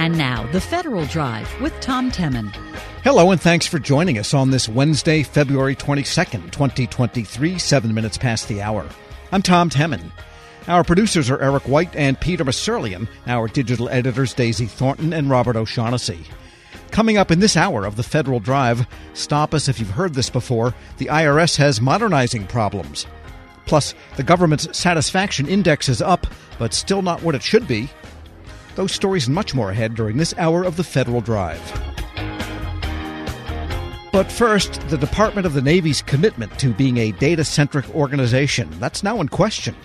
And now, the Federal Drive with Tom Temin. Hello, and thanks for joining us on this Wednesday, February 22nd, 2023, seven minutes past the hour. I'm Tom Temin. Our producers are Eric White and Peter Musurlian, our digital editors Daisy Thornton and Robert O'Shaughnessy. Coming up in this hour of the Federal Drive, stop us if you've heard this before, the IRS has modernizing problems. Plus, the government's satisfaction index is up, but still not what it should be. Those stories and much more ahead during this hour of the Federal Drive. But first, the Department of the Navy's commitment to being a data centric organization. That's now in question.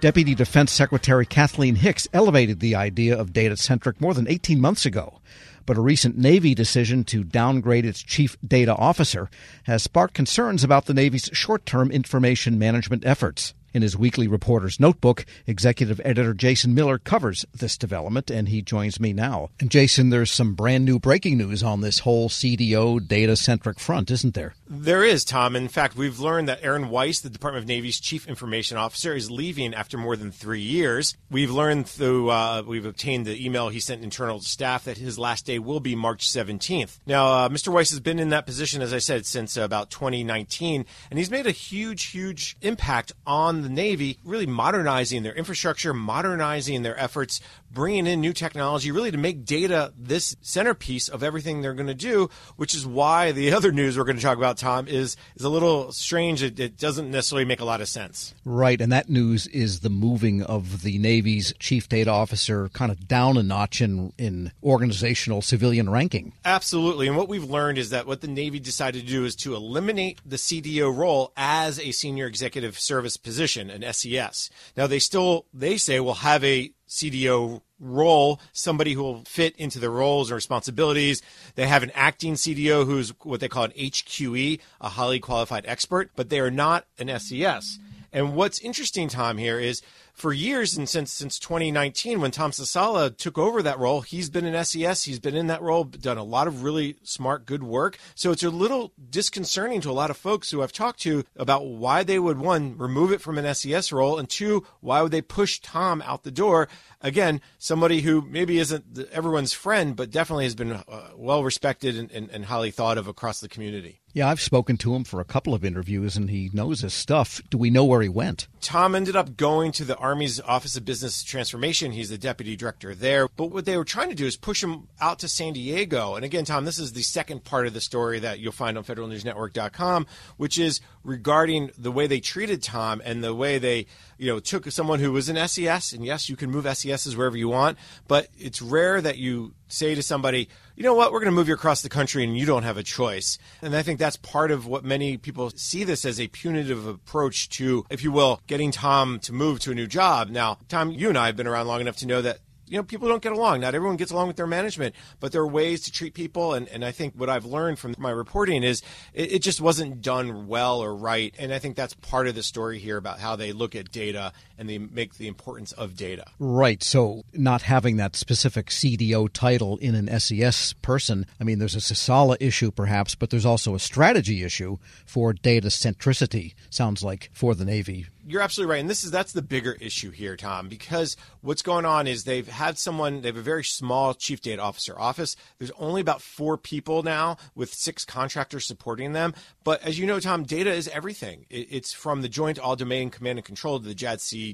Deputy Defense Secretary Kathleen Hicks elevated the idea of data centric more than 18 months ago but a recent Navy decision to downgrade its chief data officer has sparked concerns about the Navy's short term information management efforts. In his weekly reporter's notebook, executive editor Jason Miller covers this development, and he joins me now. And Jason, there's some brand new breaking news on this whole CDO data centric front, isn't there? There is, Tom. In fact, we've learned that Aaron Weiss, the Department of Navy's chief information officer, is leaving after more than three years. We've learned through, uh, we've obtained the email he sent internal staff that his last day will be March 17th. Now, uh, Mr. Weiss has been in that position, as I said, since about 2019, and he's made a huge, huge impact on the Navy, really modernizing their infrastructure, modernizing their efforts, bringing in new technology, really to make data this centerpiece of everything they're going to do, which is why the other news we're going to talk about, Tom, is, is a little strange. It, it doesn't necessarily make a lot of sense. Right, and that news is the moving of the Navy's chief data officer kind of down a notch in, in organizational civilian ranking. Absolutely. And what we've learned is that what the Navy decided to do is to eliminate the CDO role as a senior executive service position an SES. Now they still they say will have a CDO role, somebody who will fit into the roles and responsibilities. They have an acting CDO who's what they call an HQE, a highly qualified expert, but they are not an SES. And what's interesting, Tom, here is for years and since since 2019 when Tom Sasala took over that role, he's been an SES. He's been in that role, done a lot of really smart, good work. So it's a little disconcerting to a lot of folks who I've talked to about why they would one remove it from an SES role, and two, why would they push Tom out the door? Again, somebody who maybe isn't everyone's friend, but definitely has been uh, well respected and, and, and highly thought of across the community. Yeah, I've spoken to him for a couple of interviews, and he knows his stuff. Do we know where he went? Tom ended up going to the Army's Office of Business Transformation. He's the deputy director there. But what they were trying to do is push him out to San Diego. And again, Tom, this is the second part of the story that you'll find on federalnewsnetwork.com, which is regarding the way they treated Tom and the way they, you know, took someone who was an SES. And yes, you can move SESs wherever you want, but it's rare that you say to somebody, you know what, we're going to move you across the country and you don't have a choice. And I think that's part of what many people see this as a punitive approach to, if you will, getting Tom to move to a new job. Now, Tom, you and I have been around long enough to know that you know, people don't get along. Not everyone gets along with their management, but there are ways to treat people. And, and I think what I've learned from my reporting is it, it just wasn't done well or right. And I think that's part of the story here about how they look at data and they make the importance of data. Right. So not having that specific CDO title in an SES person, I mean, there's a Sasala issue perhaps, but there's also a strategy issue for data centricity, sounds like, for the Navy you're absolutely right, and this is that's the bigger issue here, Tom. Because what's going on is they've had someone, they have a very small chief data officer office. There's only about four people now, with six contractors supporting them. But as you know, Tom, data is everything. It's from the Joint All Domain Command and Control to the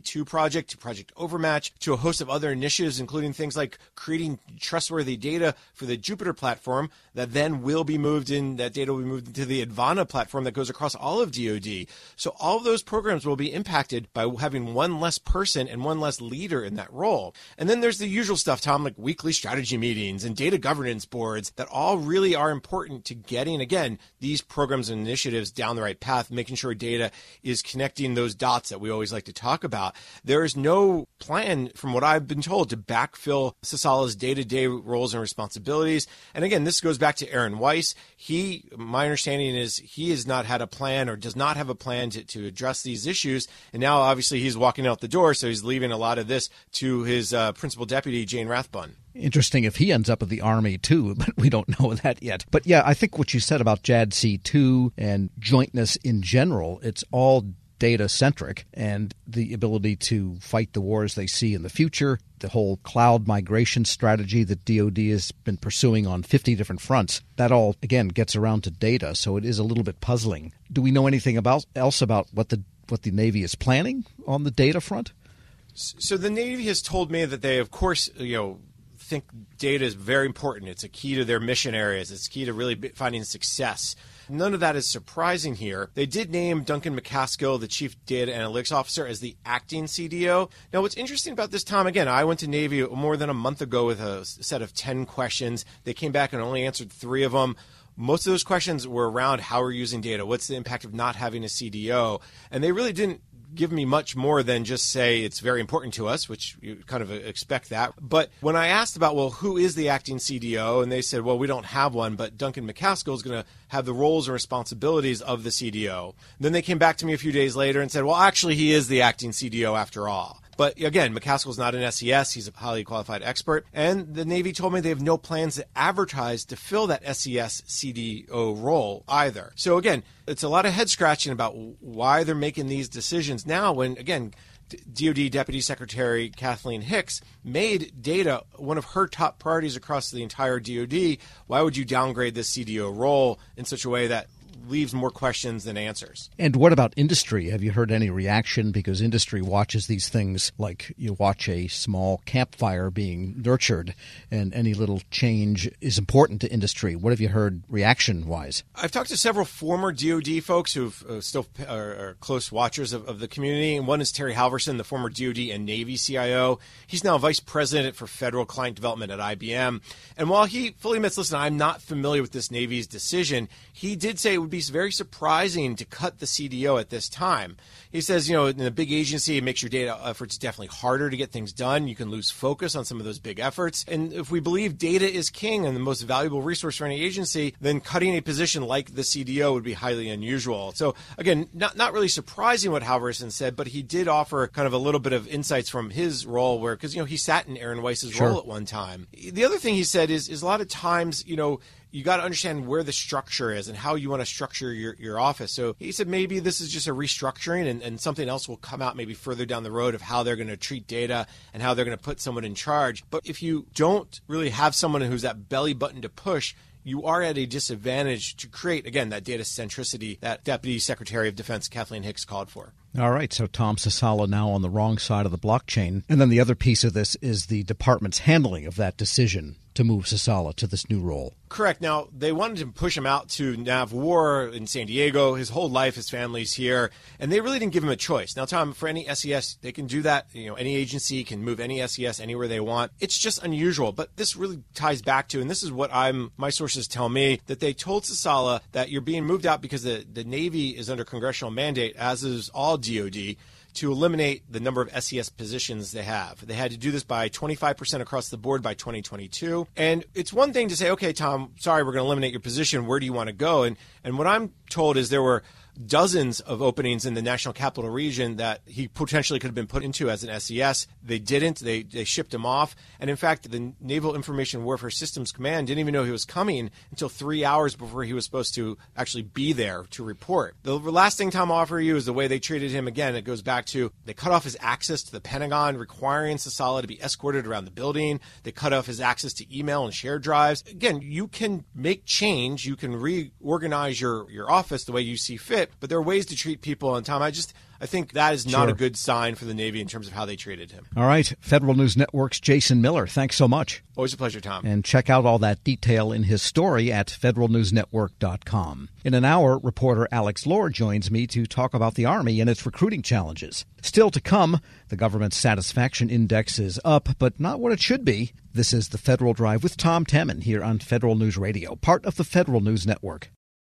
JADC2 project to Project Overmatch to a host of other initiatives, including things like creating trustworthy data for the Jupiter platform that then will be moved in. That data will be moved into the Advana platform that goes across all of DoD. So all of those programs will be impacted by having one less person and one less leader in that role. And then there's the usual stuff, Tom, like weekly strategy meetings and data governance boards that all really are important to getting, again, these programs and initiatives down the right path, making sure data is connecting those dots that we always like to talk about. There is no plan, from what I've been told, to backfill Sasala's day to day roles and responsibilities. And again, this goes back to Aaron Weiss. He, my understanding is he has not had a plan or does not have a plan to, to address these issues. And now, obviously, he's walking out the door, so he's leaving a lot of this to his uh, principal deputy, Jane Rathbun. Interesting if he ends up at the Army too, but we don't know that yet. But yeah, I think what you said about JADC2 and jointness in general, it's all data centric and the ability to fight the wars they see in the future, the whole cloud migration strategy that DoD has been pursuing on 50 different fronts. That all again gets around to data, so it is a little bit puzzling. Do we know anything about else about what the what the Navy is planning on the data front? So the Navy has told me that they, of course, you know, think data is very important. It's a key to their mission areas. It's key to really finding success. None of that is surprising here. They did name Duncan McCaskill, the Chief Data Analytics Officer, as the acting CDO. Now, what's interesting about this, Tom, again, I went to Navy more than a month ago with a set of 10 questions. They came back and only answered three of them most of those questions were around how we're using data. What's the impact of not having a CDO? And they really didn't give me much more than just say it's very important to us, which you kind of expect that. But when I asked about, well, who is the acting CDO? And they said, well, we don't have one, but Duncan McCaskill is going to have the roles and responsibilities of the CDO. Then they came back to me a few days later and said, well, actually, he is the acting CDO after all. But again, McCaskill's not an SES. He's a highly qualified expert. And the Navy told me they have no plans to advertise to fill that SES CDO role either. So again, it's a lot of head scratching about why they're making these decisions now when, again, DoD Deputy Secretary Kathleen Hicks made data one of her top priorities across the entire DoD. Why would you downgrade this CDO role in such a way that leaves more questions than answers. And what about industry? Have you heard any reaction? Because industry watches these things like you watch a small campfire being nurtured, and any little change is important to industry. What have you heard reaction wise? I've talked to several former DoD folks who uh, still are, are, close watchers of, of the community. And one is Terry Halvorsen, the former DoD and Navy CIO. He's now vice president for federal client development at IBM. And while he fully admits, listen, I'm not familiar with this Navy's decision, he did say it would be very surprising to cut the CDO at this time. He says, you know, in a big agency, it makes your data efforts definitely harder to get things done. You can lose focus on some of those big efforts. And if we believe data is king and the most valuable resource for any agency, then cutting a position like the CDO would be highly unusual. So again, not not really surprising what Halvorsen said, but he did offer kind of a little bit of insights from his role where because you know he sat in Aaron Weiss's sure. role at one time. The other thing he said is is a lot of times, you know, you got to understand where the structure is and how you want to structure your, your office. So he said maybe this is just a restructuring and, and something else will come out maybe further down the road of how they're going to treat data and how they're going to put someone in charge. But if you don't really have someone who's that belly button to push, you are at a disadvantage to create, again, that data centricity that Deputy Secretary of Defense Kathleen Hicks called for. All right, so Tom Sasala now on the wrong side of the blockchain. And then the other piece of this is the department's handling of that decision to move Sasala to this new role. Correct. Now, they wanted to push him out to NAVWAR in San Diego. His whole life, his family's here, and they really didn't give him a choice. Now, Tom, for any SES, they can do that. You know, any agency can move any SES anywhere they want. It's just unusual, but this really ties back to, and this is what I'm, my sources tell me, that they told Sasala that you're being moved out because the, the Navy is under congressional mandate, as is all DOD to eliminate the number of SES positions they have. They had to do this by 25% across the board by 2022. And it's one thing to say, okay, Tom, sorry, we're going to eliminate your position. Where do you want to go? And, and what I'm told is there were dozens of openings in the national capital region that he potentially could have been put into as an SES. They didn't. They, they shipped him off. And in fact, the Naval Information Warfare Systems Command didn't even know he was coming until three hours before he was supposed to actually be there to report. The last thing Tom offer you is the way they treated him. Again, it goes back to they cut off his access to the Pentagon, requiring Sasala to be escorted around the building. They cut off his access to email and shared drives. Again, you can make change. You can reorganize your, your office the way you see fit but there are ways to treat people on time. I just I think that is not sure. a good sign for the Navy in terms of how they treated him. All right. Federal News Network's Jason Miller. Thanks so much. Always a pleasure, Tom. And check out all that detail in his story at federalnewsnetwork.com. In an hour, reporter Alex Lohr joins me to talk about the Army and its recruiting challenges. Still to come, the government's satisfaction index is up, but not what it should be. This is the Federal Drive with Tom Temin here on Federal News Radio, part of the Federal News Network.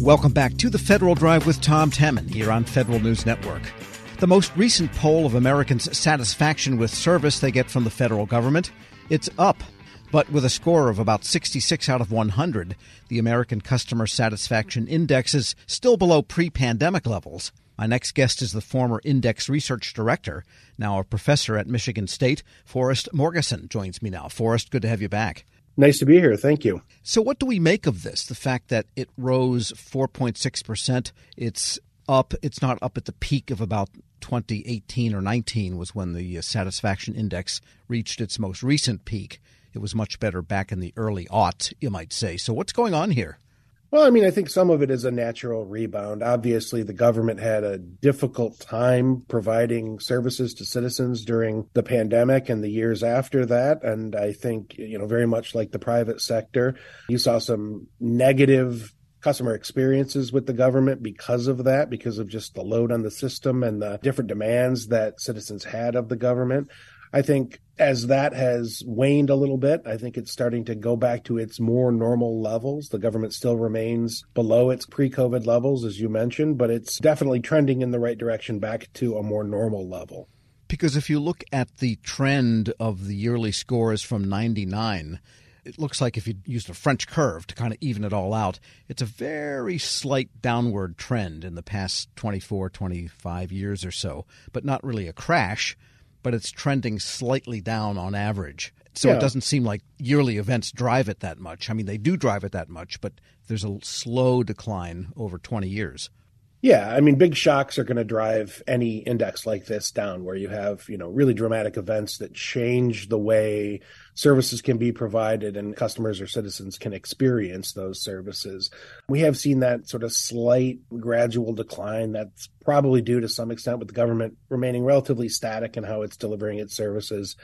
Welcome back to the Federal Drive with Tom Temin here on Federal News Network. The most recent poll of Americans' satisfaction with service they get from the federal government, it's up. But with a score of about 66 out of 100, the American Customer Satisfaction Index is still below pre pandemic levels. My next guest is the former Index Research Director, now a professor at Michigan State. Forrest Morgeson joins me now. Forrest, good to have you back. Nice to be here. Thank you. So, what do we make of this? The fact that it rose 4.6%, it's up, it's not up at the peak of about 2018 or 19 was when the uh, satisfaction index reached its most recent peak. It was much better back in the early aughts, you might say. So, what's going on here? Well, I mean, I think some of it is a natural rebound. Obviously, the government had a difficult time providing services to citizens during the pandemic and the years after that. And I think, you know, very much like the private sector, you saw some negative customer experiences with the government because of that, because of just the load on the system and the different demands that citizens had of the government. I think as that has waned a little bit, I think it's starting to go back to its more normal levels. The government still remains below its pre COVID levels, as you mentioned, but it's definitely trending in the right direction back to a more normal level. Because if you look at the trend of the yearly scores from 99, it looks like if you used a French curve to kind of even it all out, it's a very slight downward trend in the past 24, 25 years or so, but not really a crash but it's trending slightly down on average. So yeah. it doesn't seem like yearly events drive it that much. I mean, they do drive it that much, but there's a slow decline over 20 years. Yeah, I mean, big shocks are going to drive any index like this down, where you have you know really dramatic events that change the way services can be provided and customers or citizens can experience those services. We have seen that sort of slight gradual decline. That's probably due to some extent with the government remaining relatively static in how it's delivering its services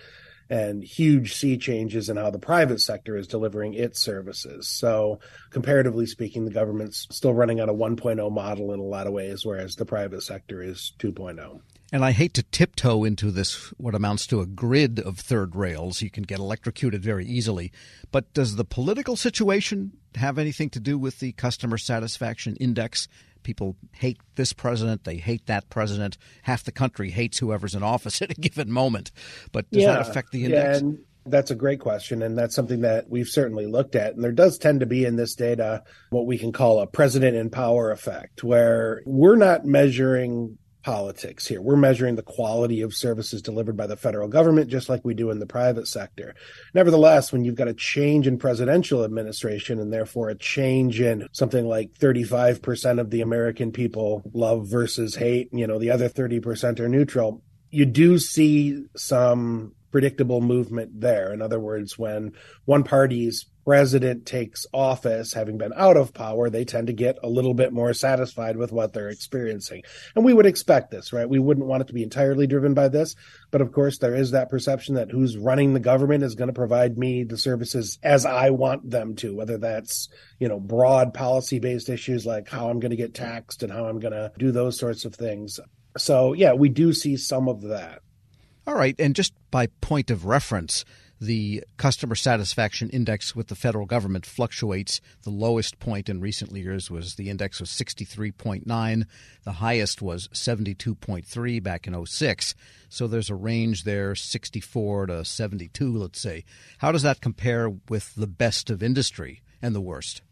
and huge sea changes in how the private sector is delivering its services. So, comparatively speaking, the government's still running on a 1.0 model in a lot of ways, whereas the private sector is 2.0. And I hate to tiptoe into this, what amounts to a grid of third rails. You can get electrocuted very easily. But does the political situation have anything to do with the customer satisfaction index? People hate this president, they hate that president. Half the country hates whoever's in office at a given moment. But does yeah, that affect the index? Yeah, that's a great question. And that's something that we've certainly looked at. And there does tend to be in this data what we can call a president in power effect, where we're not measuring politics here. We're measuring the quality of services delivered by the federal government, just like we do in the private sector. Nevertheless, when you've got a change in presidential administration and therefore a change in something like 35% of the American people love versus hate, you know, the other 30% are neutral, you do see some predictable movement there. In other words, when one party's president takes office, having been out of power, they tend to get a little bit more satisfied with what they're experiencing. And we would expect this, right? We wouldn't want it to be entirely driven by this. But of course, there is that perception that who's running the government is going to provide me the services as I want them to, whether that's, you know, broad policy based issues like how I'm going to get taxed and how I'm going to do those sorts of things. So, yeah, we do see some of that. All right. And just by point of reference, the customer satisfaction index with the federal government fluctuates. The lowest point in recent years was the index was 63.9. The highest was 72.3 back in 06. So there's a range there, 64 to 72, let's say. How does that compare with the best of industry and the worst?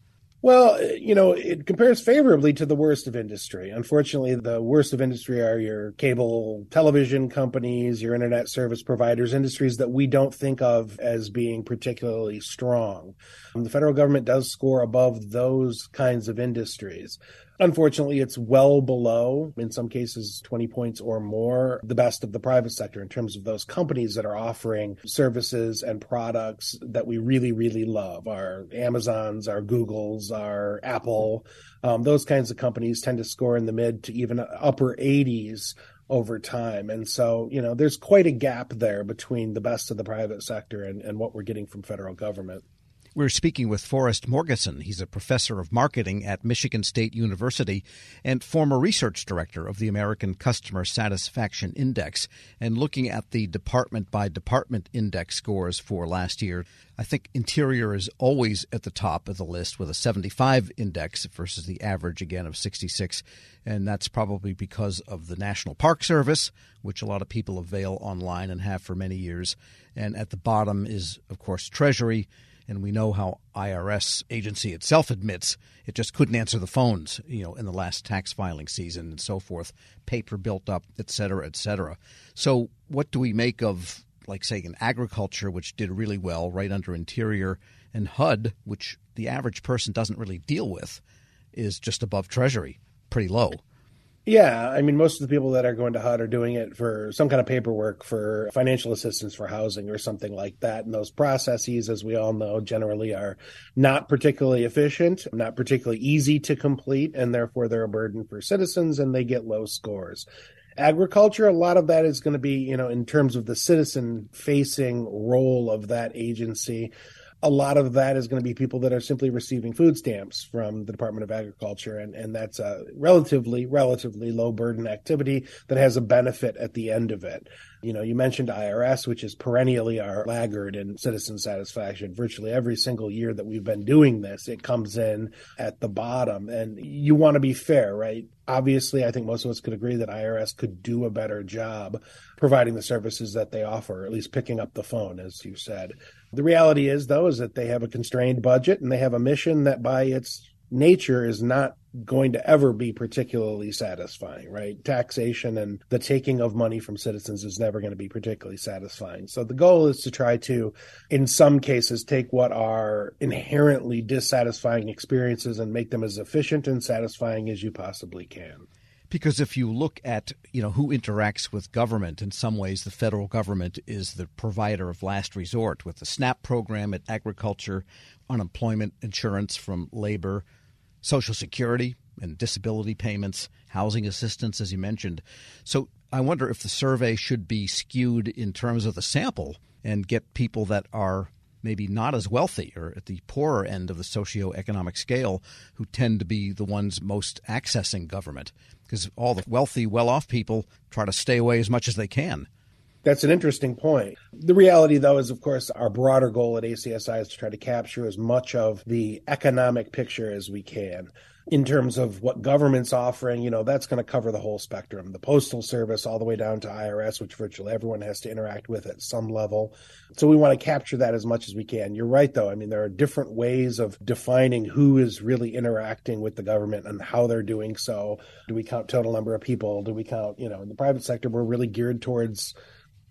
Well, you know, it compares favorably to the worst of industry. Unfortunately, the worst of industry are your cable television companies, your internet service providers, industries that we don't think of as being particularly strong. Um, the federal government does score above those kinds of industries. Unfortunately, it's well below, in some cases, 20 points or more, the best of the private sector in terms of those companies that are offering services and products that we really, really love. Our Amazons, our Googles, our Apple, um, those kinds of companies tend to score in the mid to even upper 80s over time. And so, you know, there's quite a gap there between the best of the private sector and, and what we're getting from federal government. We're speaking with Forrest Morgeson. He's a professor of marketing at Michigan State University and former research director of the American Customer Satisfaction Index, and looking at the department by department index scores for last year. I think Interior is always at the top of the list with a 75 index versus the average again of 66. And that's probably because of the National Park Service, which a lot of people avail online and have for many years. And at the bottom is, of course, Treasury and we know how IRS agency itself admits it just couldn't answer the phones, you know, in the last tax filing season and so forth, paper built up, et cetera, et cetera. So, what do we make of, like, say, in agriculture, which did really well right under Interior, and HUD, which the average person doesn't really deal with, is just above Treasury, pretty low. Yeah, I mean, most of the people that are going to HUD are doing it for some kind of paperwork for financial assistance for housing or something like that. And those processes, as we all know, generally are not particularly efficient, not particularly easy to complete, and therefore they're a burden for citizens and they get low scores. Agriculture, a lot of that is going to be, you know, in terms of the citizen facing role of that agency a lot of that is going to be people that are simply receiving food stamps from the Department of Agriculture, and, and that's a relatively, relatively low burden activity that has a benefit at the end of it. You know, you mentioned IRS, which is perennially our laggard in citizen satisfaction. Virtually every single year that we've been doing this, it comes in at the bottom. And you want to be fair, right? Obviously, I think most of us could agree that IRS could do a better job providing the services that they offer, at least picking up the phone, as you said. The reality is, though, is that they have a constrained budget and they have a mission that by its nature is not going to ever be particularly satisfying, right? Taxation and the taking of money from citizens is never going to be particularly satisfying. So the goal is to try to, in some cases, take what are inherently dissatisfying experiences and make them as efficient and satisfying as you possibly can because if you look at you know who interacts with government in some ways the federal government is the provider of last resort with the snap program at agriculture unemployment insurance from labor social security and disability payments housing assistance as you mentioned. So i wonder if the survey should be skewed in terms of the sample and get people that are maybe not as wealthy or at the poorer end of the socioeconomic scale who tend to be the ones most accessing government because all the wealthy, well off people try to stay away as much as they can. That's an interesting point. The reality, though, is, of course, our broader goal at ACSI is to try to capture as much of the economic picture as we can in terms of what government's offering, you know, that's going to cover the whole spectrum the Postal Service, all the way down to IRS, which virtually everyone has to interact with at some level. So we want to capture that as much as we can. You're right, though. I mean, there are different ways of defining who is really interacting with the government and how they're doing so. Do we count total number of people? Do we count, you know, in the private sector, we're really geared towards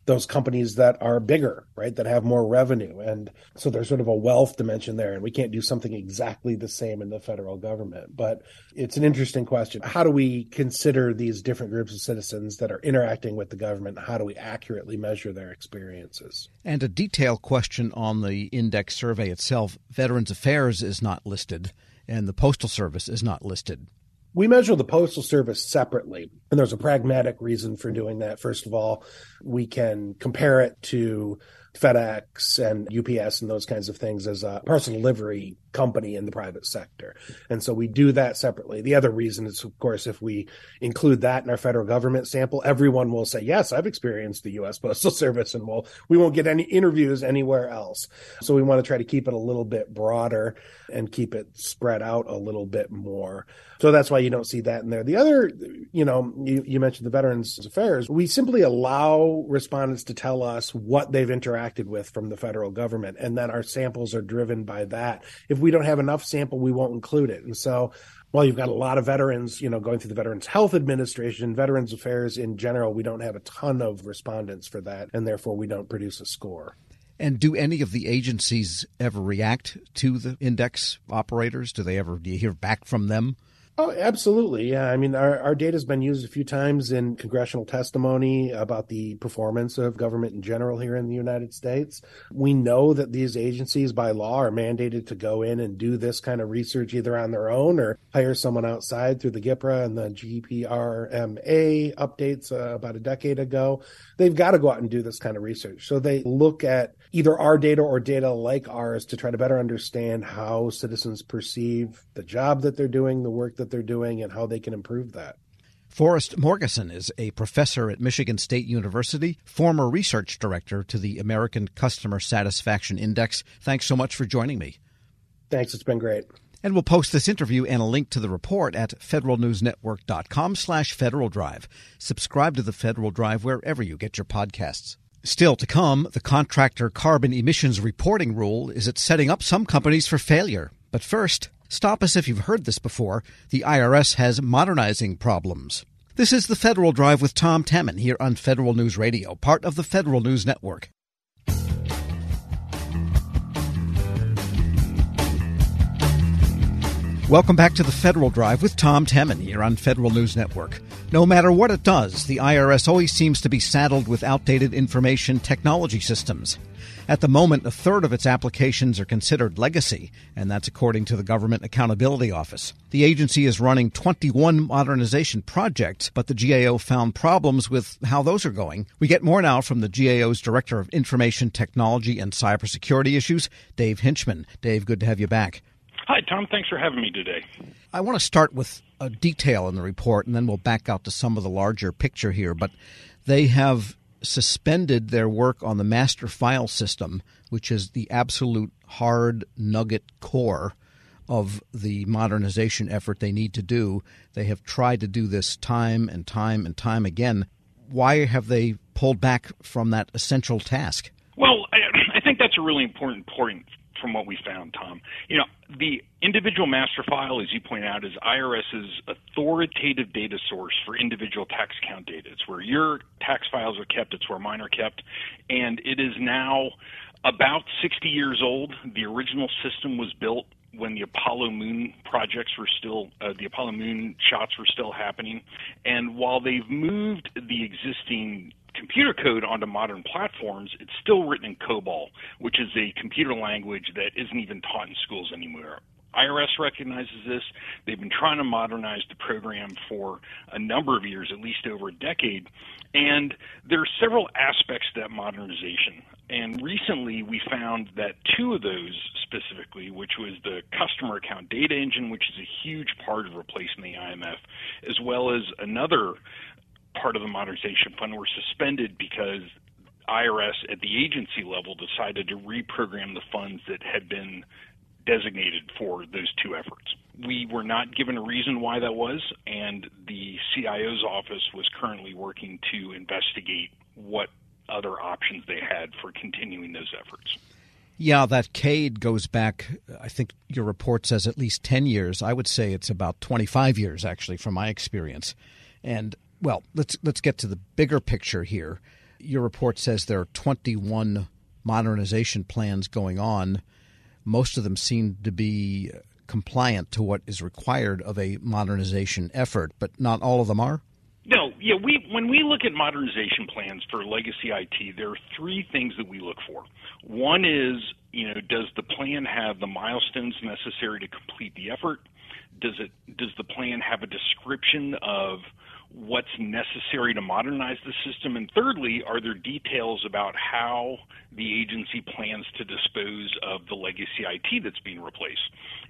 those companies that are bigger, right? That have more revenue. And so there's sort of a wealth dimension there. And we can't do something exactly the same in the federal government. But it's an interesting question. How do we consider these different groups of citizens that are interacting with the government? How do we accurately measure their experiences? And a detailed question on the index survey itself Veterans Affairs is not listed, and the Postal Service is not listed. We measure the Postal Service separately, and there's a pragmatic reason for doing that. First of all, we can compare it to FedEx and UPS and those kinds of things as a parcel delivery company in the private sector. And so we do that separately. The other reason is, of course, if we include that in our federal government sample, everyone will say, yes, I've experienced the U.S. Postal Service and we'll, we won't get any interviews anywhere else. So we want to try to keep it a little bit broader and keep it spread out a little bit more. So that's why you don't see that in there. The other, you know, you, you mentioned the Veterans Affairs. We simply allow respondents to tell us what they've interacted with from the federal government, and then our samples are driven by that. If we don't have enough sample, we won't include it. And so while you've got a lot of veterans, you know, going through the Veterans Health Administration, Veterans Affairs in general, we don't have a ton of respondents for that, and therefore we don't produce a score. And do any of the agencies ever react to the index operators? Do they ever do you hear back from them? Oh, absolutely. Yeah. I mean, our, our data has been used a few times in congressional testimony about the performance of government in general here in the United States. We know that these agencies by law are mandated to go in and do this kind of research either on their own or hire someone outside through the GPRA and the GPRMA updates uh, about a decade ago. They've got to go out and do this kind of research. So they look at either our data or data like ours to try to better understand how citizens perceive the job that they're doing, the work that they're doing, and how they can improve that. Forrest Morgeson is a professor at Michigan State University, former research director to the American Customer Satisfaction Index. Thanks so much for joining me. Thanks, it's been great. And we'll post this interview and a link to the report at federalnewsnetwork.com slash Federal Drive. Subscribe to the Federal Drive wherever you get your podcasts. Still to come, the contractor carbon emissions reporting rule is it setting up some companies for failure. But first, stop us if you've heard this before. The IRS has modernizing problems. This is the Federal Drive with Tom Temin here on Federal News Radio, part of the Federal News Network. Welcome back to the Federal Drive with Tom Temin here on Federal News Network. No matter what it does, the IRS always seems to be saddled with outdated information technology systems. At the moment, a third of its applications are considered legacy, and that's according to the Government Accountability Office. The agency is running 21 modernization projects, but the GAO found problems with how those are going. We get more now from the GAO's Director of Information Technology and Cybersecurity Issues, Dave Hinchman. Dave, good to have you back. Tom. Thanks for having me today. I want to start with a detail in the report, and then we'll back out to some of the larger picture here. But they have suspended their work on the master file system, which is the absolute hard nugget core of the modernization effort they need to do. They have tried to do this time and time and time again. Why have they pulled back from that essential task? Well, I, I think that's a really important point from what we found, Tom. You know, the individual master file, as you point out, is IRS's authoritative data source for individual tax account data. It's where your tax files are kept, it's where mine are kept, and it is now about 60 years old. The original system was built when the Apollo Moon projects were still, uh, the Apollo Moon shots were still happening. And while they've moved the existing computer code onto modern platforms, it's still written in COBOL, which is a computer language that isn't even taught in schools anymore. IRS recognizes this. They've been trying to modernize the program for a number of years, at least over a decade. And there are several aspects to that modernization. And recently we found that two of those specifically, which was the customer account data engine, which is a huge part of replacing the IMF, as well as another part of the modernization fund were suspended because IRS at the agency level decided to reprogram the funds that had been designated for those two efforts. We were not given a reason why that was, and the CIO's office was currently working to investigate what other options they had for continuing those efforts. Yeah, that CADE goes back, I think your report says at least 10 years. I would say it's about 25 years, actually, from my experience. And well, let's let's get to the bigger picture here. Your report says there are 21 modernization plans going on. Most of them seem to be compliant to what is required of a modernization effort, but not all of them are. No, yeah, we when we look at modernization plans for legacy IT, there are three things that we look for. One is, you know, does the plan have the milestones necessary to complete the effort? Does it does the plan have a description of what's necessary to modernize the system? And thirdly, are there details about how the agency plans to dispose of the legacy IT that's being replaced?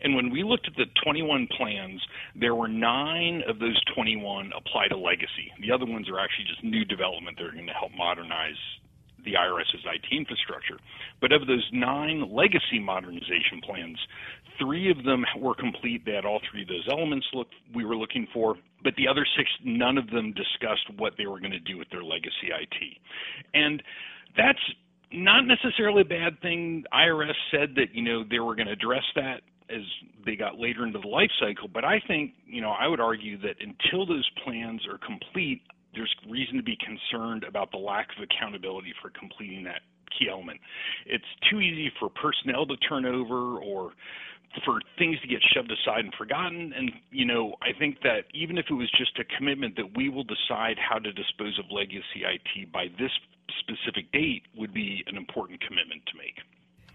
And when we looked at the 21 plans, there were nine of those 21 apply to legacy. The other ones are actually just new development that are going to help modernize the IRS's IT infrastructure. But of those nine legacy modernization plans, three of them were complete. They had all three of those elements look, we were looking for. But the other six, none of them discussed what they were going to do with their legacy IT. And that's not necessarily a bad thing. IRS said that, you know, they were going to address that as they got later into the life cycle. But I think, you know, I would argue that until those plans are complete, there's reason to be concerned about the lack of accountability for completing that key element. It's too easy for personnel to turn over or for things to get shoved aside and forgotten. And, you know, I think that even if it was just a commitment that we will decide how to dispose of legacy IT by this specific date would be an important commitment to make.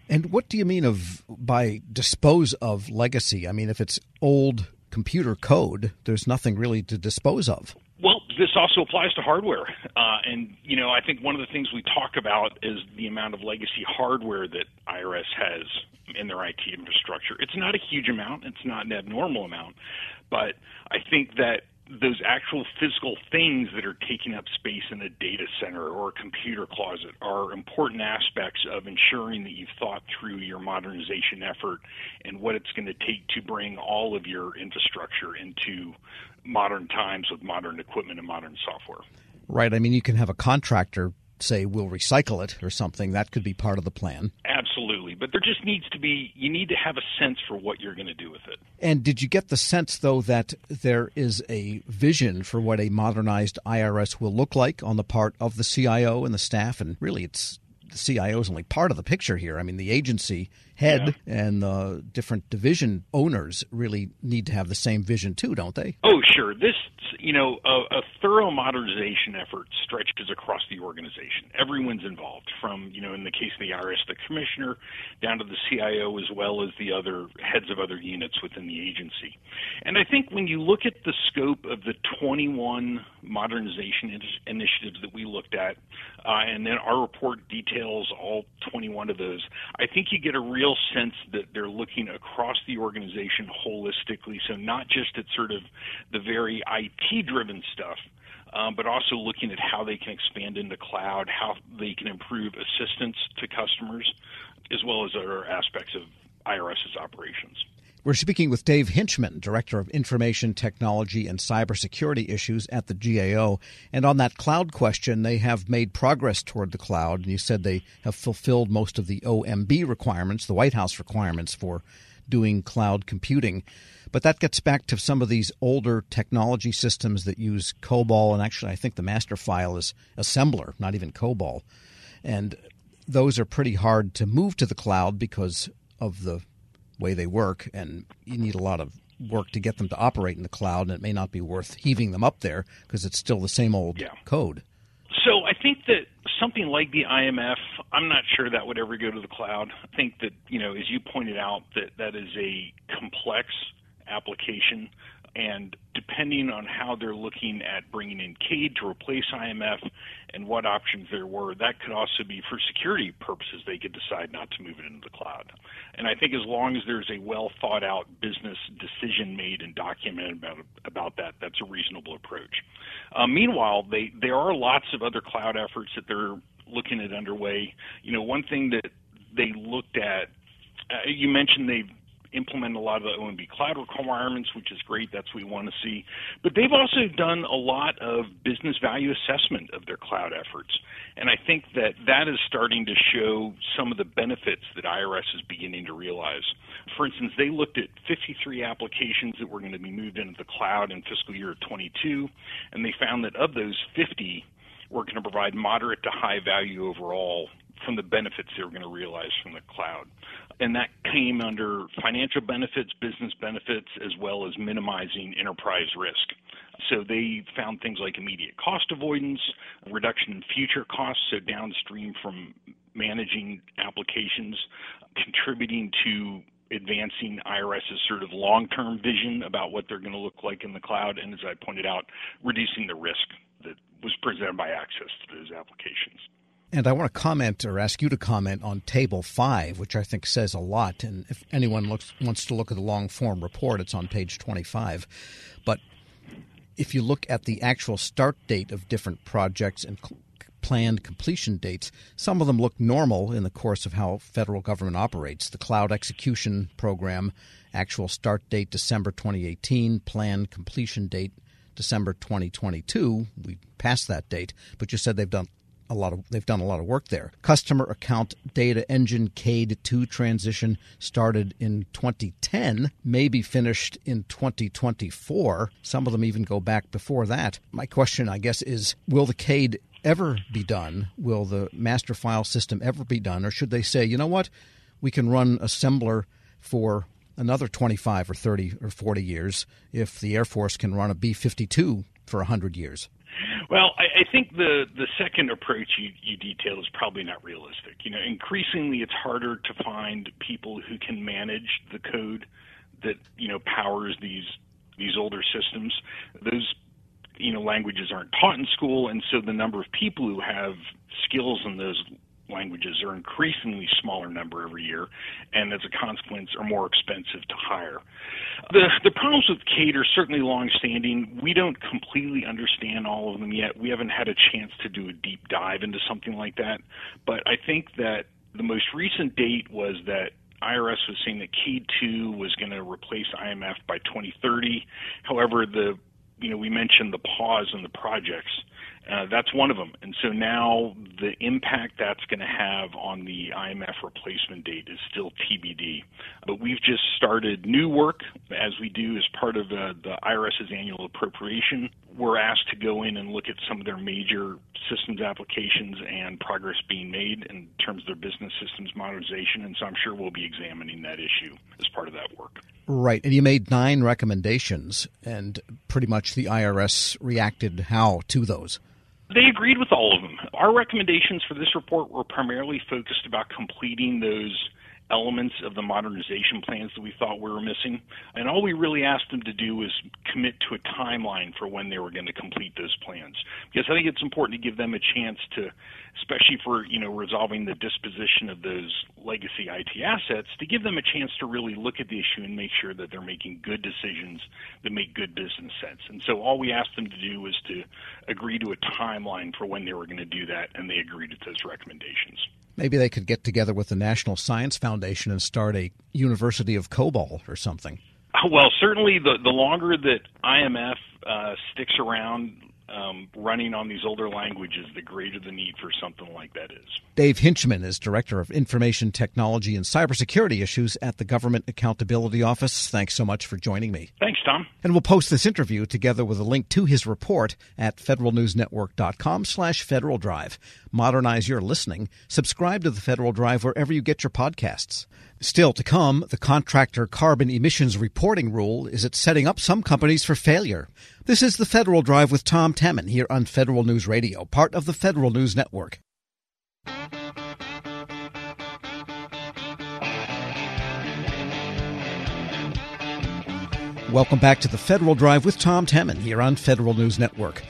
And what do you mean of by dispose of legacy? I mean, if it's old computer code, there's nothing really to dispose of. This also applies to hardware. Uh, and, you know, I think one of the things we talk about is the amount of legacy hardware that IRS has in their IT infrastructure. It's not a huge amount, it's not an abnormal amount, but I think that those actual physical things that are taking up space in a data center or a computer closet are important aspects of ensuring that you've thought through your modernization effort and what it's going to take to bring all of your infrastructure into modern times with modern equipment and modern software. Right. I mean, you can have a contractor say we'll recycle it or something. That could be part of the plan. Absolutely. But there just needs to be, you need to have a sense for what you're going to do with it. And did you get the sense, though, that there is a vision for what a modernized IRS will look like on the part of the CIO and the staff? And really, it's the CIO is only part of the picture here. I mean, the agency head yeah. and the different division owners really need to have the same vision too, don't they? Oh, sure. This, you know, a, a thorough modernization effort stretches across the organization. Everyone's involved, from you know, in the case of the IRS, the commissioner, down to the CIO, as well as the other heads of other units within the agency. And I think when you look at the scope of the 21 modernization in- initiatives that we looked at, uh, and then our report details all 21 of those, I think you get a real real sense that they're looking across the organization holistically. So not just at sort of the very IT driven stuff, um, but also looking at how they can expand into cloud, how they can improve assistance to customers, as well as other aspects of IRS's operations. We're speaking with Dave Hinchman, Director of Information Technology and Cybersecurity Issues at the GAO. And on that cloud question, they have made progress toward the cloud. And you said they have fulfilled most of the OMB requirements, the White House requirements for doing cloud computing. But that gets back to some of these older technology systems that use COBOL. And actually, I think the master file is assembler, not even COBOL. And those are pretty hard to move to the cloud because of the way they work, and you need a lot of work to get them to operate in the cloud, and it may not be worth heaving them up there because it's still the same old yeah. code. So I think that something like the IMF, I'm not sure that would ever go to the cloud. I think that you know, as you pointed out, that that is a complex application and depending on how they're looking at bringing in CADE to replace IMF and what options there were, that could also be for security purposes. They could decide not to move it into the cloud. And I think as long as there's a well thought out business decision made and documented about about that, that's a reasonable approach. Uh, meanwhile, they there are lots of other cloud efforts that they're looking at underway. You know, one thing that they looked at uh, you mentioned they've implement a lot of the OMB cloud requirements, which is great. That's what we want to see. But they've also done a lot of business value assessment of their cloud efforts. And I think that that is starting to show some of the benefits that IRS is beginning to realize. For instance, they looked at 53 applications that were going to be moved into the cloud in fiscal year 22, and they found that of those 50 were going to provide moderate to high value overall from the benefits they were going to realize from the cloud. And that came under financial benefits, business benefits, as well as minimizing enterprise risk. So they found things like immediate cost avoidance, reduction in future costs, so downstream from managing applications, contributing to advancing IRS's sort of long term vision about what they're going to look like in the cloud, and as I pointed out, reducing the risk that was presented by access to those applications. And I want to comment or ask you to comment on Table 5, which I think says a lot. And if anyone looks, wants to look at the long form report, it's on page 25. But if you look at the actual start date of different projects and cl- planned completion dates, some of them look normal in the course of how federal government operates. The Cloud Execution Program, actual start date December 2018, planned completion date December 2022. We passed that date, but you said they've done a lot of they've done a lot of work there. Customer account data engine CADE 2 transition started in 2010, maybe finished in 2024. Some of them even go back before that. My question, I guess, is will the CADE ever be done? Will the master file system ever be done? Or should they say, you know what, we can run assembler for another 25 or 30 or 40 years if the Air Force can run a B 52 for 100 years? Well, I, I think the the second approach you, you detail is probably not realistic. You know, increasingly it's harder to find people who can manage the code that you know powers these these older systems. Those you know languages aren't taught in school, and so the number of people who have skills in those languages are increasingly smaller number every year, and as a consequence, are more expensive to hire. The the problems with CADE are certainly longstanding. We don't completely understand all of them yet. We haven't had a chance to do a deep dive into something like that, but I think that the most recent date was that IRS was saying that CADE 2 was going to replace IMF by 2030. However, the you know we mentioned the pause in the projects uh, that's one of them. And so now the impact that's going to have on the IMF replacement date is still TBD. But we've just started new work as we do as part of uh, the IRS's annual appropriation. We're asked to go in and look at some of their major systems applications and progress being made in terms of their business systems modernization. And so I'm sure we'll be examining that issue as part of that work. Right. And you made nine recommendations, and pretty much the IRS reacted how to those? They agreed with all of them. Our recommendations for this report were primarily focused about completing those elements of the modernization plans that we thought we were missing. And all we really asked them to do was commit to a timeline for when they were going to complete those plans. Because I think it's important to give them a chance to, especially for, you know, resolving the disposition of those legacy IT assets, to give them a chance to really look at the issue and make sure that they're making good decisions that make good business sense. And so all we asked them to do was to agree to a timeline for when they were going to do that, and they agreed to those recommendations. Maybe they could get together with the National Science Foundation and start a University of COBOL or something. Well, certainly the the longer that IMF uh, sticks around um, running on these older languages, the greater the need for something like that is. Dave Hinchman is Director of Information Technology and Cybersecurity Issues at the Government Accountability Office. Thanks so much for joining me. Thanks, Tom. And we'll post this interview together with a link to his report at federalnewsnetwork.com slash Federal Drive. Modernize your listening. Subscribe to the Federal Drive wherever you get your podcasts. Still to come, the contractor carbon emissions reporting rule is it setting up some companies for failure. This is the Federal Drive with Tom Temin here on Federal News Radio, part of the Federal News Network. Welcome back to the Federal Drive with Tom Temin here on Federal News Network.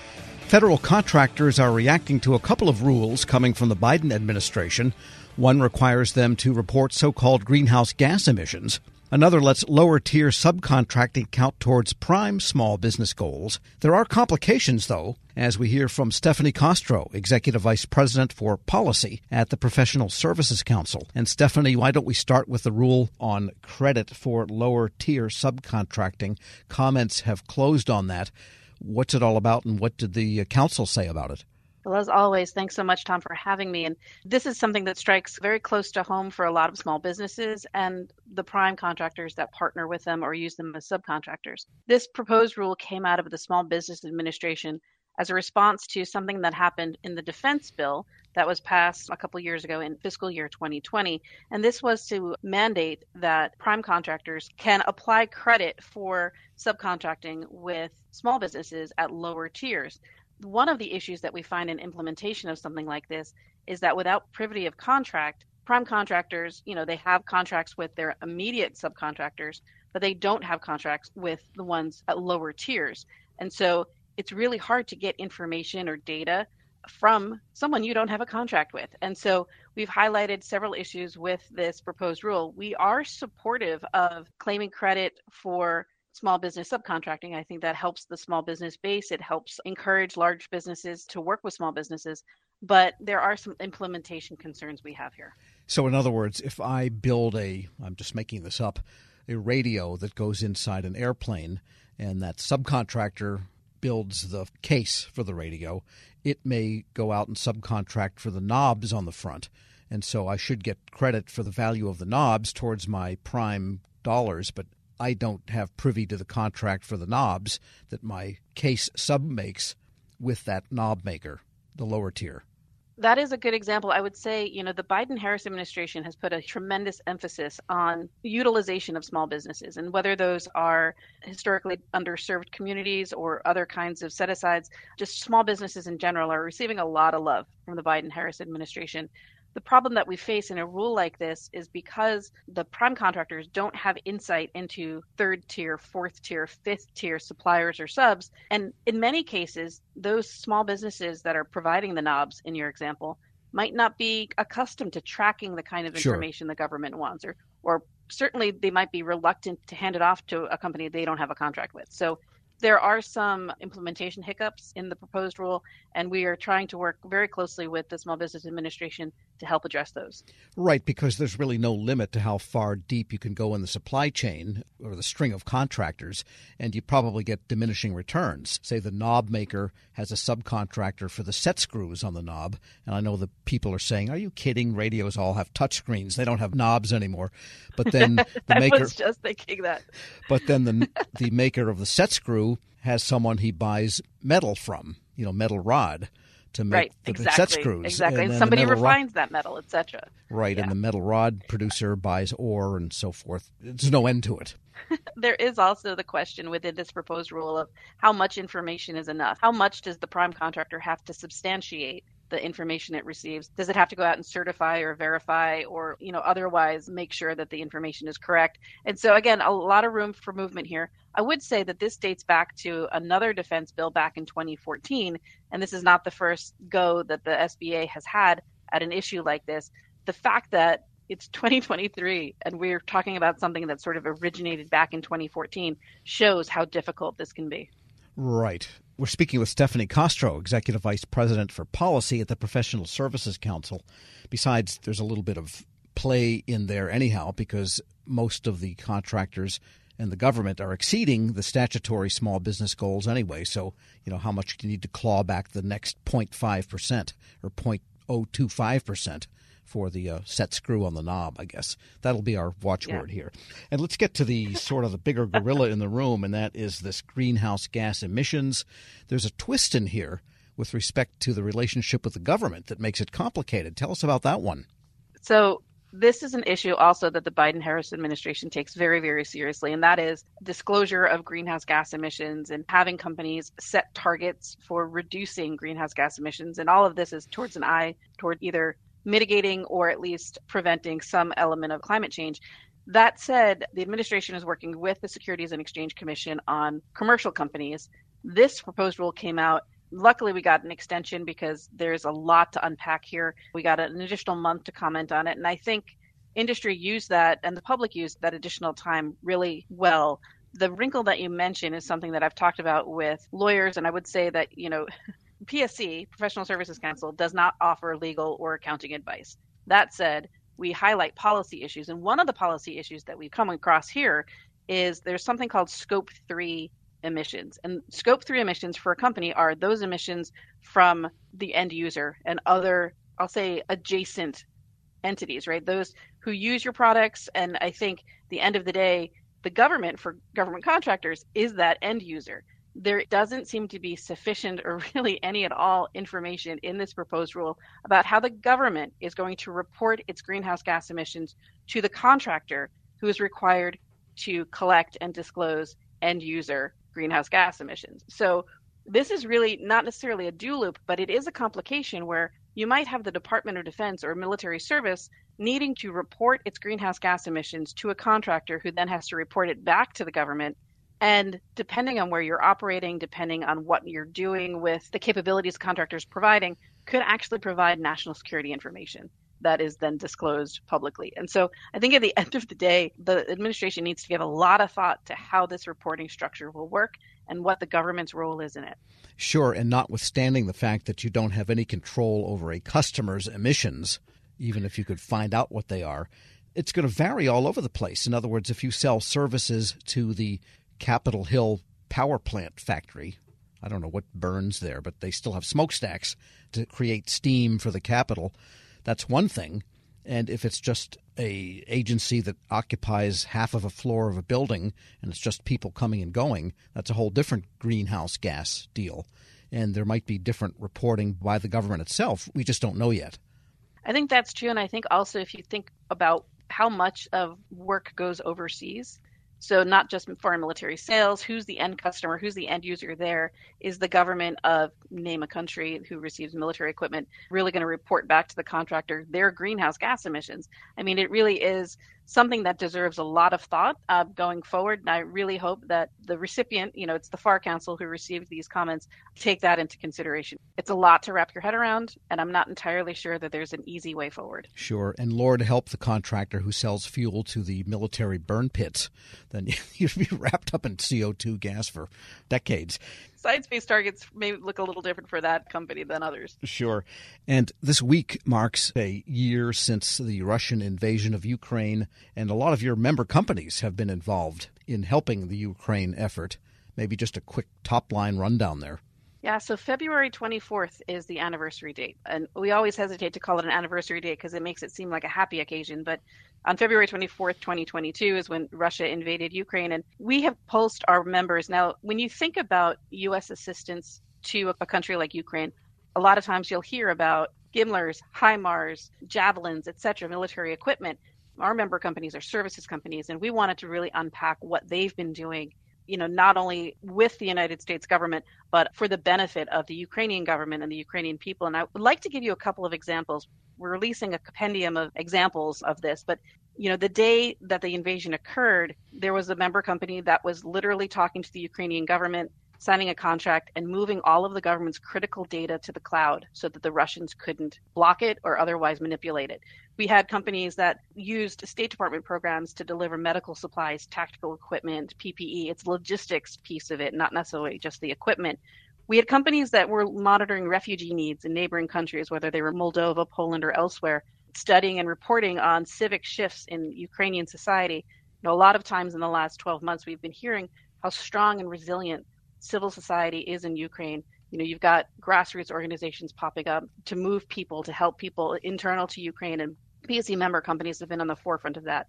Federal contractors are reacting to a couple of rules coming from the Biden administration one requires them to report so called greenhouse gas emissions. Another lets lower tier subcontracting count towards prime small business goals. There are complications, though, as we hear from Stephanie Castro, Executive Vice President for Policy at the Professional Services Council. And Stephanie, why don't we start with the rule on credit for lower tier subcontracting? Comments have closed on that. What's it all about, and what did the uh, council say about it? Well, as always, thanks so much, Tom, for having me. And this is something that strikes very close to home for a lot of small businesses and the prime contractors that partner with them or use them as subcontractors. This proposed rule came out of the Small Business Administration as a response to something that happened in the defense bill that was passed a couple years ago in fiscal year 2020. And this was to mandate that prime contractors can apply credit for subcontracting with small businesses at lower tiers one of the issues that we find in implementation of something like this is that without privity of contract, prime contractors, you know, they have contracts with their immediate subcontractors, but they don't have contracts with the ones at lower tiers. And so it's really hard to get information or data from someone you don't have a contract with. And so we've highlighted several issues with this proposed rule. We are supportive of claiming credit for small business subcontracting. I think that helps the small business base. It helps encourage large businesses to work with small businesses. But there are some implementation concerns we have here. So, in other words, if I build a, I'm just making this up, a radio that goes inside an airplane and that subcontractor builds the case for the radio, it may go out and subcontract for the knobs on the front. And so I should get credit for the value of the knobs towards my prime dollars, but I don't have privy to the contract for the knobs that my case sub makes with that knob maker, the lower tier. That is a good example. I would say, you know, the Biden Harris administration has put a tremendous emphasis on utilization of small businesses and whether those are historically underserved communities or other kinds of set asides, just small businesses in general are receiving a lot of love from the Biden Harris administration. The problem that we face in a rule like this is because the prime contractors don't have insight into third tier, fourth tier, fifth tier suppliers or subs. And in many cases, those small businesses that are providing the knobs in your example might not be accustomed to tracking the kind of information sure. the government wants or or certainly they might be reluctant to hand it off to a company they don't have a contract with. So there are some implementation hiccups in the proposed rule, and we are trying to work very closely with the Small Business Administration to help address those. Right, because there's really no limit to how far deep you can go in the supply chain or the string of contractors, and you probably get diminishing returns. Say the knob maker has a subcontractor for the set screws on the knob, and I know the people are saying, "Are you kidding? Radios all have touch screens; they don't have knobs anymore." But then the maker was just thinking that. But then the the maker of the set screw has someone he buys metal from, you know, metal rod to make right, the exactly, set screws. Exactly. And somebody refines rod, that metal, etc. Right, yeah. and the metal rod producer buys ore and so forth. There's no end to it. there is also the question within this proposed rule of how much information is enough. How much does the prime contractor have to substantiate the information it receives. Does it have to go out and certify or verify or you know otherwise make sure that the information is correct? And so again a lot of room for movement here. I would say that this dates back to another defense bill back in 2014 and this is not the first go that the sba has had at an issue like this. The fact that it's 2023 and we're talking about something that sort of originated back in 2014 shows how difficult this can be. Right we're speaking with Stephanie Castro, Executive Vice President for Policy at the Professional Services Council. Besides, there's a little bit of play in there, anyhow, because most of the contractors and the government are exceeding the statutory small business goals anyway. So, you know, how much do you need to claw back the next 0.5% or 0.025%? For the uh, set screw on the knob, I guess. That'll be our watchword yeah. here. And let's get to the sort of the bigger gorilla in the room, and that is this greenhouse gas emissions. There's a twist in here with respect to the relationship with the government that makes it complicated. Tell us about that one. So, this is an issue also that the Biden Harris administration takes very, very seriously, and that is disclosure of greenhouse gas emissions and having companies set targets for reducing greenhouse gas emissions. And all of this is towards an eye toward either mitigating or at least preventing some element of climate change. That said, the administration is working with the Securities and Exchange Commission on commercial companies. This proposed rule came out. Luckily, we got an extension because there's a lot to unpack here. We got an additional month to comment on it. And I think industry used that and the public used that additional time really well. The wrinkle that you mentioned is something that I've talked about with lawyers. And I would say that, you know, PSC, Professional Services Council, does not offer legal or accounting advice. That said, we highlight policy issues. And one of the policy issues that we've come across here is there's something called scope three emissions. And scope three emissions for a company are those emissions from the end user and other, I'll say, adjacent entities, right? Those who use your products. And I think the end of the day, the government for government contractors is that end user there doesn't seem to be sufficient or really any at all information in this proposed rule about how the government is going to report its greenhouse gas emissions to the contractor who is required to collect and disclose end user greenhouse gas emissions. So this is really not necessarily a do loop, but it is a complication where you might have the Department of Defense or military service needing to report its greenhouse gas emissions to a contractor who then has to report it back to the government and depending on where you're operating, depending on what you're doing with the capabilities contractors providing, could actually provide national security information that is then disclosed publicly. And so I think at the end of the day, the administration needs to give a lot of thought to how this reporting structure will work and what the government's role is in it. Sure, and notwithstanding the fact that you don't have any control over a customer's emissions, even if you could find out what they are, it's going to vary all over the place. In other words, if you sell services to the Capitol Hill power plant factory. I don't know what burns there, but they still have smokestacks to create steam for the Capitol. That's one thing. And if it's just a agency that occupies half of a floor of a building and it's just people coming and going, that's a whole different greenhouse gas deal. and there might be different reporting by the government itself. We just don't know yet. I think that's true. And I think also if you think about how much of work goes overseas, so not just foreign military sales, who's the end customer, who's the end user there? Is the government of name a country who receives military equipment really going to report back to the contractor their greenhouse gas emissions? I mean, it really is something that deserves a lot of thought uh, going forward. And I really hope that the recipient, you know, it's the FAR Council who received these comments, take that into consideration. It's a lot to wrap your head around, and I'm not entirely sure that there's an easy way forward. Sure. And Lord help the contractor who sells fuel to the military burn pits. Then you'd be wrapped up in CO2 gas for decades science-based targets may look a little different for that company than others. Sure. And this week marks a year since the Russian invasion of Ukraine, and a lot of your member companies have been involved in helping the Ukraine effort. Maybe just a quick top line rundown there. Yeah, so February 24th is the anniversary date. And we always hesitate to call it an anniversary date because it makes it seem like a happy occasion. But on February 24th, 2022 is when Russia invaded Ukraine. And we have pulsed our members. Now, when you think about U.S. assistance to a country like Ukraine, a lot of times you'll hear about GMLRS, HIMARS, javelins, etc., military equipment. Our member companies are services companies, and we wanted to really unpack what they've been doing you know, not only with the United States government, but for the benefit of the Ukrainian government and the Ukrainian people. And I would like to give you a couple of examples. We're releasing a compendium of examples of this, but you know, the day that the invasion occurred, there was a member company that was literally talking to the Ukrainian government signing a contract and moving all of the government's critical data to the cloud so that the Russians couldn't block it or otherwise manipulate it. We had companies that used State Department programs to deliver medical supplies, tactical equipment, PPE. It's logistics piece of it, not necessarily just the equipment. We had companies that were monitoring refugee needs in neighboring countries, whether they were Moldova, Poland, or elsewhere, studying and reporting on civic shifts in Ukrainian society. You know, a lot of times in the last 12 months, we've been hearing how strong and resilient civil society is in Ukraine. You know, you've got grassroots organizations popping up to move people, to help people internal to Ukraine, and PSC member companies have been on the forefront of that.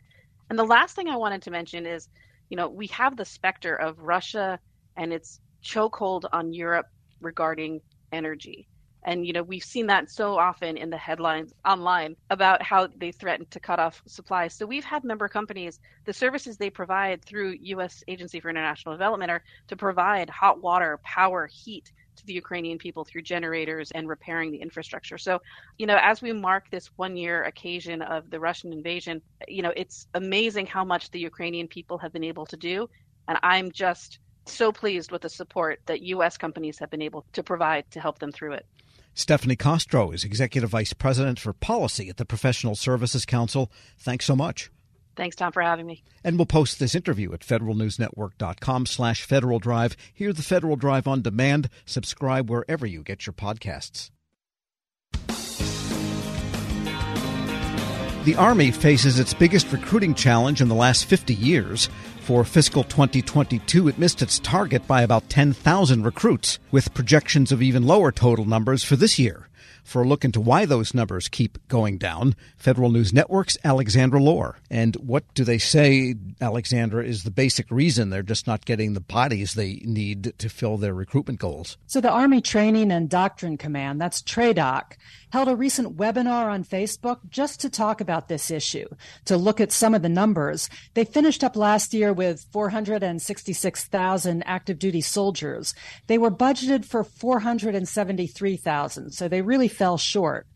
And the last thing I wanted to mention is, you know, we have the specter of Russia and its chokehold on Europe regarding energy. And, you know, we've seen that so often in the headlines online about how they threaten to cut off supplies. So we've had member companies, the services they provide through U.S. Agency for International Development are to provide hot water, power, heat to the Ukrainian people through generators and repairing the infrastructure. So, you know, as we mark this one year occasion of the Russian invasion, you know, it's amazing how much the Ukrainian people have been able to do. And I'm just so pleased with the support that U.S. companies have been able to provide to help them through it. Stephanie Castro is Executive Vice President for Policy at the Professional Services Council. Thanks so much. Thanks, Tom, for having me. And we'll post this interview at federalnewsnetwork.com slash Federal Drive. Hear the Federal Drive on demand. Subscribe wherever you get your podcasts. The Army faces its biggest recruiting challenge in the last 50 years. For fiscal 2022, it missed its target by about 10,000 recruits, with projections of even lower total numbers for this year. For a look into why those numbers keep going down, Federal News Network's Alexandra Lohr. And what do they say, Alexandra, is the basic reason they're just not getting the bodies they need to fill their recruitment goals? So the Army Training and Doctrine Command, that's TRADOC, held a recent webinar on Facebook just to talk about this issue, to look at some of the numbers. They finished up last year with 466,000 active duty soldiers. They were budgeted for 473,000, so they really fell short.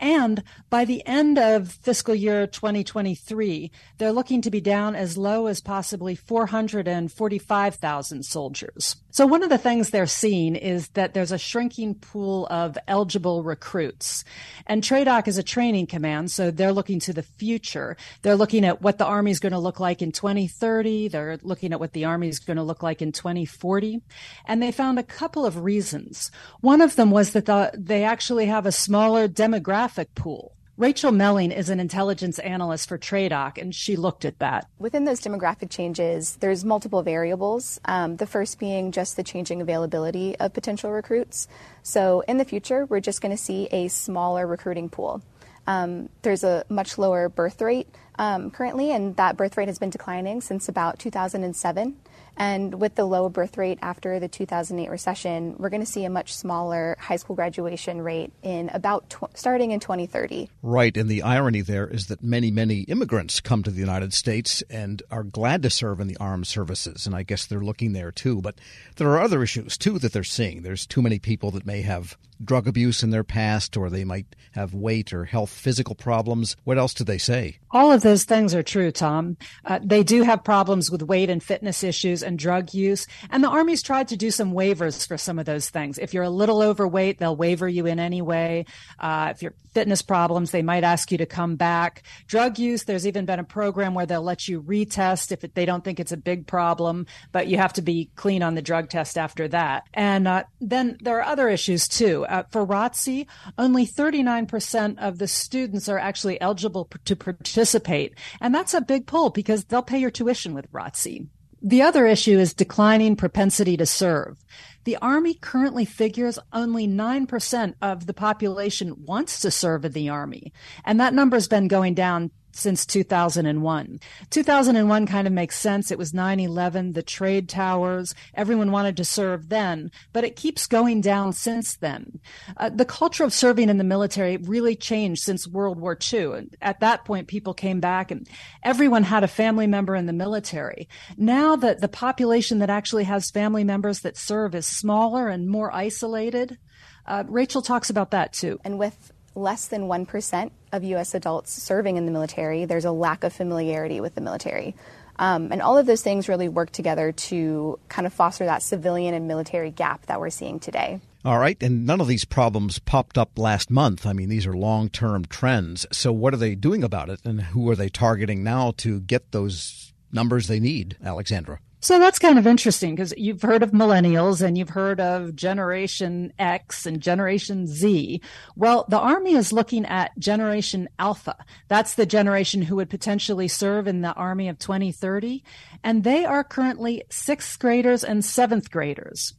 And by the end of fiscal year 2023, they're looking to be down as low as possibly 445,000 soldiers. So one of the things they're seeing is that there's a shrinking pool of eligible recruits. And TRADOC is a training command, so they're looking to the future. They're looking at what the Army is going to look like in 2030. They're looking at what the Army is going to look like in 2040. And they found a couple of reasons. One of them was that the, they actually have a smaller demographic pool. Rachel Melling is an intelligence analyst for TRADOC, and she looked at that. Within those demographic changes, there's multiple variables. Um, the first being just the changing availability of potential recruits. So in the future, we're just going to see a smaller recruiting pool. Um, there's a much lower birth rate um, currently, and that birth rate has been declining since about 2007. And with the low birth rate after the 2008 recession, we're going to see a much smaller high school graduation rate in about tw- starting in 2030. Right. And the irony there is that many, many immigrants come to the United States and are glad to serve in the armed services. And I guess they're looking there too. But there are other issues too that they're seeing. There's too many people that may have drug abuse in their past, or they might have weight or health physical problems. What else do they say? All of those things are true, Tom. Uh, they do have problems with weight and fitness issues and drug use. And the Army's tried to do some waivers for some of those things. If you're a little overweight, they'll waiver you in any way. Uh, if you're fitness problems, they might ask you to come back. Drug use, there's even been a program where they'll let you retest if they don't think it's a big problem, but you have to be clean on the drug test after that. And uh, then there are other issues too. Uh, for ROTC, only 39% of the students are actually eligible to participate. And that's a big pull because they'll pay your tuition with ROTC. The other issue is declining propensity to serve. The Army currently figures only 9% of the population wants to serve in the Army. And that number has been going down since 2001. 2001 kind of makes sense. It was 9-11, the trade towers. Everyone wanted to serve then, but it keeps going down since then. Uh, the culture of serving in the military really changed since World War II. And at that point, people came back and everyone had a family member in the military. Now that the population that actually has family members that serve is smaller and more isolated, uh, Rachel talks about that too. And with less than 1% of U.S. adults serving in the military, there's a lack of familiarity with the military. Um, and all of those things really work together to kind of foster that civilian and military gap that we're seeing today. All right. And none of these problems popped up last month. I mean, these are long term trends. So, what are they doing about it? And who are they targeting now to get those numbers they need, Alexandra? So that's kind of interesting because you've heard of millennials and you've heard of Generation X and Generation Z. Well, the Army is looking at Generation Alpha. That's the generation who would potentially serve in the Army of 2030. And they are currently sixth graders and seventh graders.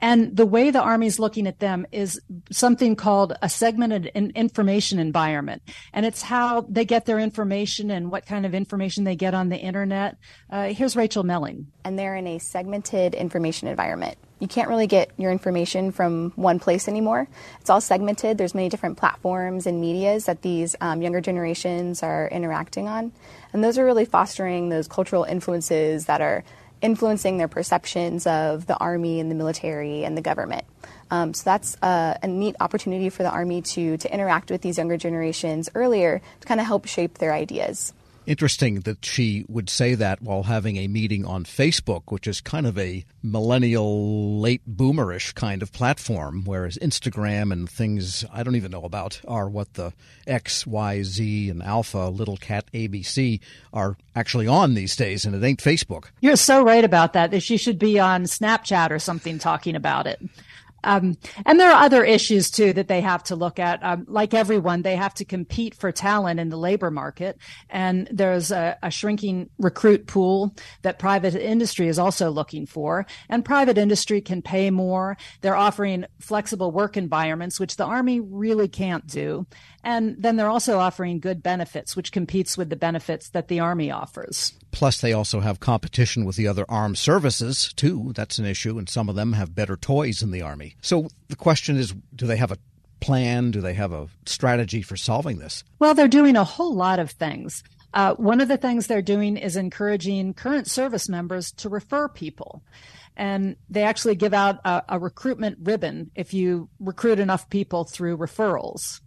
And the way the Army's looking at them is something called a segmented information environment. And it's how they get their information and what kind of information they get on the internet. Uh, here's Rachel Melling. And they're in a segmented information environment. You can't really get your information from one place anymore. It's all segmented. There's many different platforms and medias that these um, younger generations are interacting on. And those are really fostering those cultural influences that are influencing their perceptions of the Army and the military and the government. Um, so that's a, a, neat opportunity for the Army to, to interact with these younger generations earlier to kind of help shape their ideas. Interesting that she would say that while having a meeting on Facebook, which is kind of a millennial, late boomerish kind of platform, whereas Instagram and things I don't even know about are what the X, Y, Z, and Alpha, Little Cat, ABC are actually on these days, and it ain't Facebook. You're so right about that. That she should be on Snapchat or something talking about it. Um, and there are other issues too that they have to look at. Um, like everyone, they have to compete for talent in the labor market. And there's a, a, shrinking recruit pool that private industry is also looking for. And private industry can pay more. They're offering flexible work environments, which the Army really can't do. And then they're also offering good benefits, which competes with the benefits that the Army offers. Plus, they also have competition with the other armed services, too. That's an issue, and some of them have better toys than the Army. So the question is do they have a plan? Do they have a strategy for solving this? Well, they're doing a whole lot of things. Uh, one of the things they're doing is encouraging current service members to refer people. And they actually give out a, a recruitment ribbon if you recruit enough people through referrals.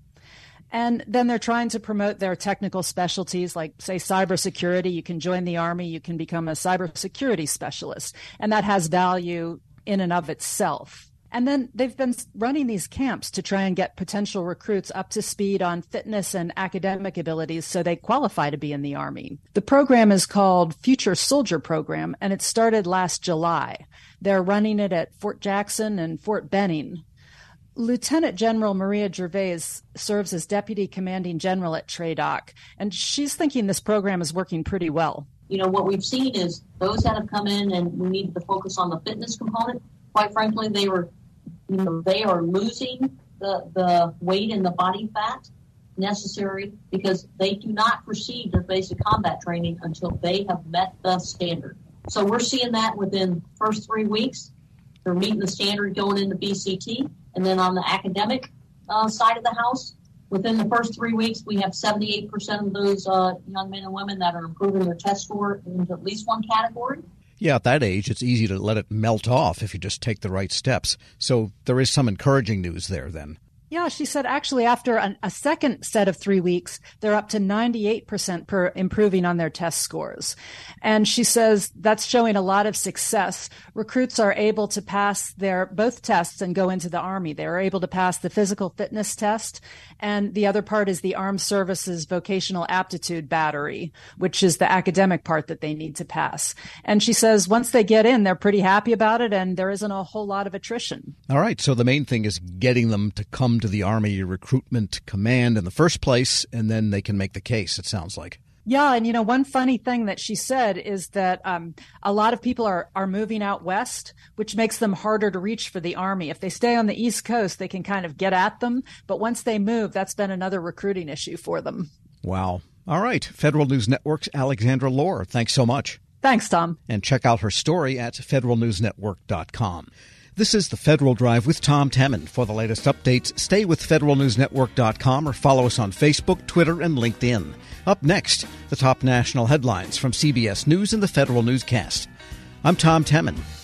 And then they're trying to promote their technical specialties, like, say, cybersecurity. You can join the Army, you can become a cybersecurity specialist, and that has value in and of itself. And then they've been running these camps to try and get potential recruits up to speed on fitness and academic abilities so they qualify to be in the Army. The program is called Future Soldier Program, and it started last July. They're running it at Fort Jackson and Fort Benning. Lieutenant General Maria Gervais serves as Deputy Commanding General at TRADOC, and she's thinking this program is working pretty well. You know, what we've seen is those that have come in and we needed to focus on the fitness component, quite frankly, they were you know, they are losing the, the weight and the body fat necessary because they do not proceed to basic combat training until they have met the standard. So we're seeing that within first three weeks. They're meeting the standard going into BCT. And then on the academic uh, side of the house, within the first three weeks, we have 78% of those uh, young men and women that are improving their test score into at least one category. Yeah, at that age, it's easy to let it melt off if you just take the right steps. So there is some encouraging news there then. Yeah, she said actually after an, a second set of three weeks, they're up to 98% per improving on their test scores. And she says that's showing a lot of success. Recruits are able to pass their both tests and go into the army. They're able to pass the physical fitness test. And the other part is the armed services vocational aptitude battery, which is the academic part that they need to pass. And she says once they get in, they're pretty happy about it and there isn't a whole lot of attrition. All right. So the main thing is getting them to come to the Army recruitment command in the first place, and then they can make the case, it sounds like. Yeah, and you know, one funny thing that she said is that um, a lot of people are are moving out west, which makes them harder to reach for the army. If they stay on the East Coast, they can kind of get at them, but once they move, that's been another recruiting issue for them. Wow. All right, Federal News Network's Alexandra Lohr. Thanks so much. Thanks, Tom. And check out her story at federalnewsnetwork.com. This is the Federal Drive with Tom Temin. For the latest updates, stay with federalnewsnetwork.com or follow us on Facebook, Twitter, and LinkedIn. Up next, the top national headlines from CBS News and the Federal Newscast. I'm Tom Temin.